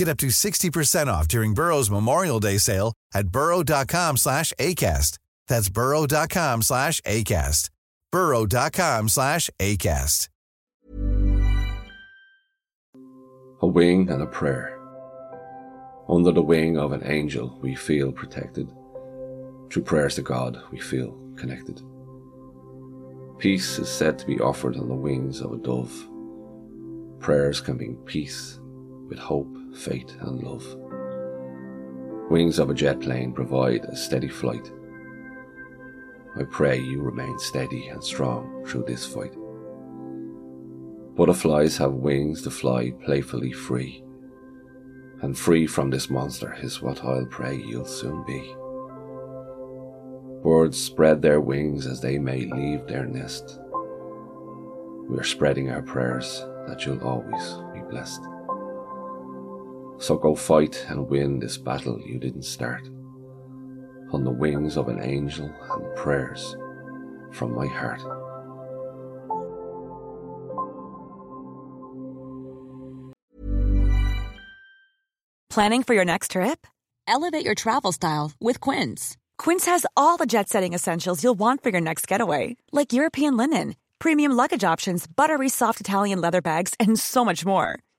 Get up to 60% off during Burrow's Memorial Day sale at burrow.com slash ACAST. That's burrow.com slash ACAST. burrow.com slash ACAST. A wing and a prayer. Under the wing of an angel, we feel protected. Through prayers to God, we feel connected. Peace is said to be offered on the wings of a dove. Prayers can bring peace with hope, faith, and love. Wings of a jet plane provide a steady flight. I pray you remain steady and strong through this fight. Butterflies have wings to fly playfully free, and free from this monster is what I'll pray you'll soon be. Birds spread their wings as they may leave their nest. We are spreading our prayers that you'll always be blessed. So go fight and win this battle you didn't start. On the wings of an angel and prayers from my heart. Planning for your next trip? Elevate your travel style with Quince. Quince has all the jet setting essentials you'll want for your next getaway, like European linen, premium luggage options, buttery soft Italian leather bags, and so much more.